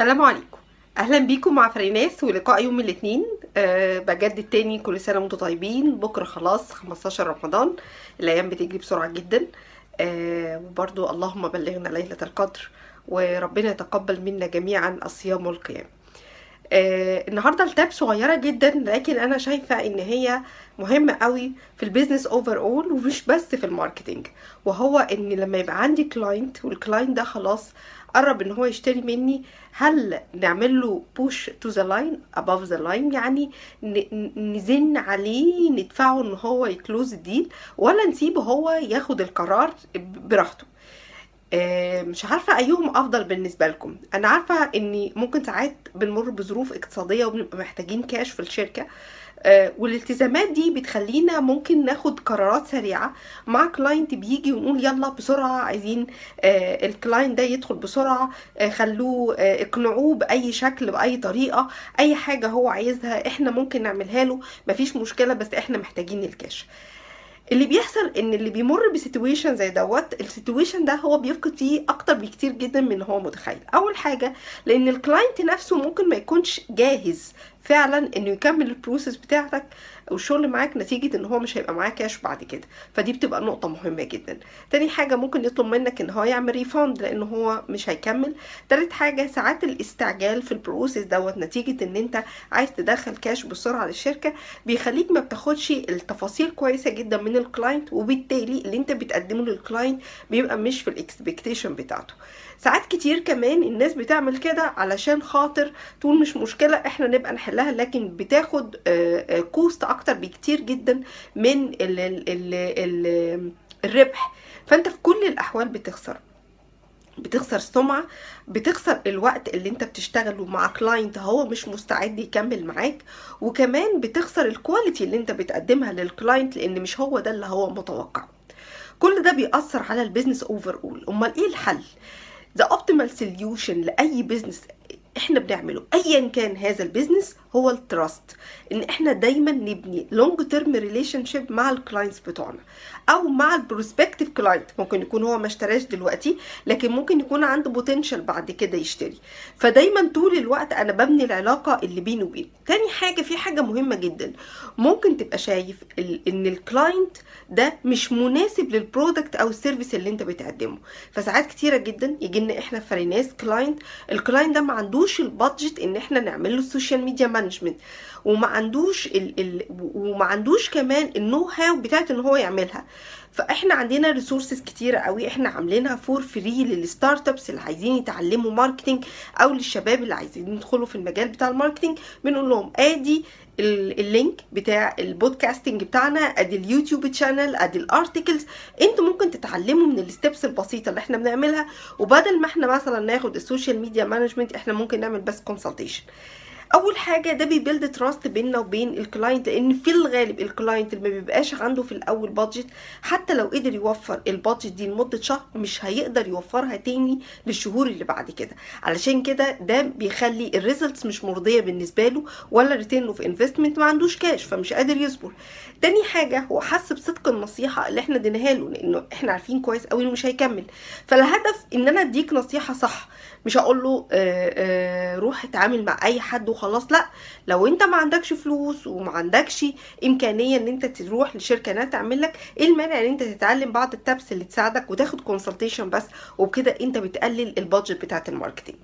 السلام عليكم. أهلا بيكم مع فريناس ولقاء يوم الاثنين. أه بجدد تاني كل سنة وأنتم طيبين. بكرة خلاص 15 رمضان. الأيام بتجري بسرعة جدا. أه وبرضو اللهم بلغنا ليلة القدر وربنا يتقبل منا جميعا الصيام والقيام. آه النهارده ال tip صغيرة جدا لكن أنا شايفة إن هي مهمه قوي في ال business overall ومش بس في ال marketing. وهو إن لما يبقى عندي client وال client ده خلاص قرب إن هو يشتري مني هل نعمل له push to the line above the line يعني نزن عليه ندفعه إن هو ي close ال deal ولا نسيبه هو ياخد القرار براحته. مش عارفة أيهم أفضل بالنسبة لكم. أنا عارفة أني ممكن ساعات بنمر بظروف اقتصادية وبنبقى محتاجين كاش في الشركة والالتزامات دي بتخلينا ممكن ناخد قرارات سريعة. مع client بيجي ونقول يلا بسرعة عايزين ال client ده يدخل بسرعة خلوه اقنعوه بأي شكل بأي طريقة أي حاجة هو عايزها إحنا ممكن نعملها له مفيش مشكلة بس إحنا محتاجين الكاش اللي بيحصل إن اللي بيمر ب situation زي دوت ال situation ده هو بيفقد فيه أكتر بكتير جدا من هو متخيل. أول حاجة لأن ال client نفسه ممكن ما يكونش جاهز فعلا إنه يكمل ال process بتاعتك والشغل معاك نتيجة إن هو مش هيبقى معاه كاش بعد كده. فدي بتبقى نقطة مهمة جدا. تاني حاجة ممكن يطلب منك إن هو يعمل refund لأن هو مش هيكمل. تالت حاجة ساعات الاستعجال في ال process دوت نتيجة إن أنت عايز تدخل كاش بسرعة للشركة بيخليك ما بتاخدش التفاصيل كويسة جدا من ال client وبالتالي اللي أنت بتقدمه لل client بيبقى مش في ال expectation بتاعته. ساعات كتير كمان الناس بتعمل كده علشان خاطر تقول مش مشكلة إحنا نبقى نحلها لكن بتاخد cost أكتر بكتير جدا من ال ال ال ال الربح. فأنت في كل الأحوال بتخسر. بتخسر سمعة بتخسر الوقت اللي أنت بتشتغله مع client هو مش مستعد يكمل معاك وكمان بتخسر ال quality اللي أنت بتقدمها لل client لأن مش هو ده اللي هو متوقع كل ده بيأثر على ال business overall أمال إيه الحل؟ the optimal solution لأي business إحنا بنعمله. ايا كان هذا البيزنس هو ال trust إن إحنا دايما نبني long term relationship مع ال clients بتوعنا أو مع ال prospective client ممكن يكون هو ما اشتراش دلوقتي لكن ممكن يكون عنده potential بعد كده يشتري. فدايما طول الوقت أنا ببني العلاقة اللي بيني وبينه. تاني حاجة في حاجة مهمة جدا. ممكن تبقى شايف إن ال client ده مش مناسب لل product أو ال service اللي أنت بتقدمه. فساعات كتيرة جدا يجي لنا إحنا فريناس client ال client ده ما عندوش ال budget إن إحنا نعمل له ال social media management وما عندوش ال ال وما عندوش كمان ال know how بتاعت إن هو يعملها. فإحنا عندنا resources كتيرة قوي. إحنا عاملينها for free لل startups اللي عايزين يتعلموا marketing أو للشباب اللي عايزين يدخلوا في المجال بتاع ال marketing بنقول لهم آدي ال link بتاع ال podcasting بتاعنا آدي ال YouTube channel آدي ال articles إنتوا ممكن تتعلموا من ال steps البسيطة اللي إحنا بنعملها. وبدل ما إحنا مثلا ناخد ال social media management إحنا ممكن نعمل بس consultation أول حاجة ده بي build trust بيننا وبين ال client لأن في الغالب ال client اللي ما بيبقاش عنده في الأول budget حتى لو قدر يوفر ال budget دي لمدة شهر مش هيقدر يوفرها تاني للشهور اللي بعد كده. علشان كده ده بيخلي ال results مش مرضية بالنسبة له ولا return of investment ما عندوش كاش فمش قادر يصبر. تاني حاجة هو حس بصدق النصيحة اللي إحنا اديناها له لأنه إحنا عارفين كويس قوي إنه مش هيكمل. فالهدف إن أنا أديك نصيحة صح مش هقول له آآ آآ روح اتعامل مع أي حد وخلاص. لا لو انت ما عندكش فلوس وما عندكش إمكانية إن انت تروح لشركة إنها تعمل لك إيه المانع إن انت تتعلم بعض ال tips اللي تساعدك وتاخد consultation بس وبكده انت بتقلل ال budget بتاعت ال marketing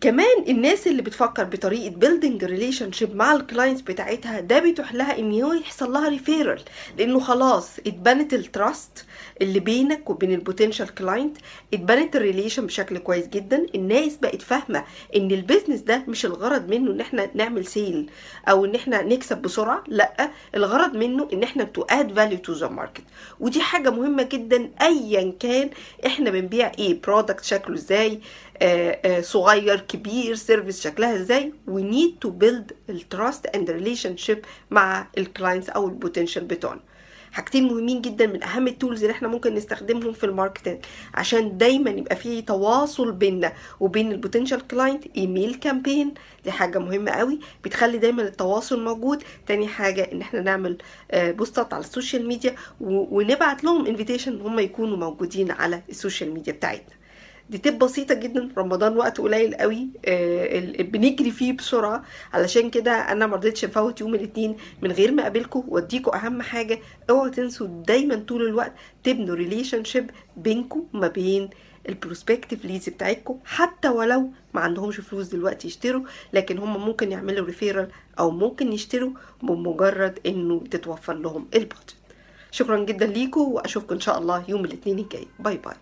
كمان الناس اللي بتفكر بطريقة building relationship مع ال clients بتاعتها ده بيتيح لها إن هو يحصل لها referral لأنه خلاص اتبنت ال trust اللي بينك وبين ال potential client اتبنت ال relation بشكل كويس جدا. الناس بقت فاهمة إن ال business ده مش الغرض منه إن إحنا نعمل sale أو إن إحنا نكسب بسرعة لأ الغرض منه إن إحنا to add value to the market ودي حاجة مهمة جدا ايا كان إحنا بنبيع إيه product شكله إزاي صغير كبير service شكلها إزاي؟ We need to build the trust and relationship مع ال clients أو ال potential بتوعنا. حاجتين مهمين جدا من أهم ال tools اللي إحنا ممكن نستخدمهم في ال marketing عشان دايما يبقى في تواصل بيننا وبين ال potential client email campaign دي حاجة مهمة قوي. بتخلي دايما التواصل موجود. تاني حاجة إن إحنا نعمل بوستات على ال social media ونبعت لهم invitation إن هم يكونوا موجودين على ال social media بتاعتنا. دي تip بسيطة جدا رمضان وقت قليل قوي آه، بنجري فيه بسرعة. علشان كده أنا ما رضيتش أفوت يوم الاثنين من غير ما أقابلكم. وأديكم أهم حاجة اوعوا تنسوا دايما طول الوقت تبنوا relationship بينكم وما بين ال prospective leads بتاعتكم. حتى ولو ما عندهمش فلوس دلوقتي يشتروا لكن هم ممكن يعملوا referral أو ممكن يشتروا بمجرد إنه تتوفر لهم ال budget شكرا جدا ليكم وأشوفكم إن شاء الله يوم الاثنين الجاي. bye bye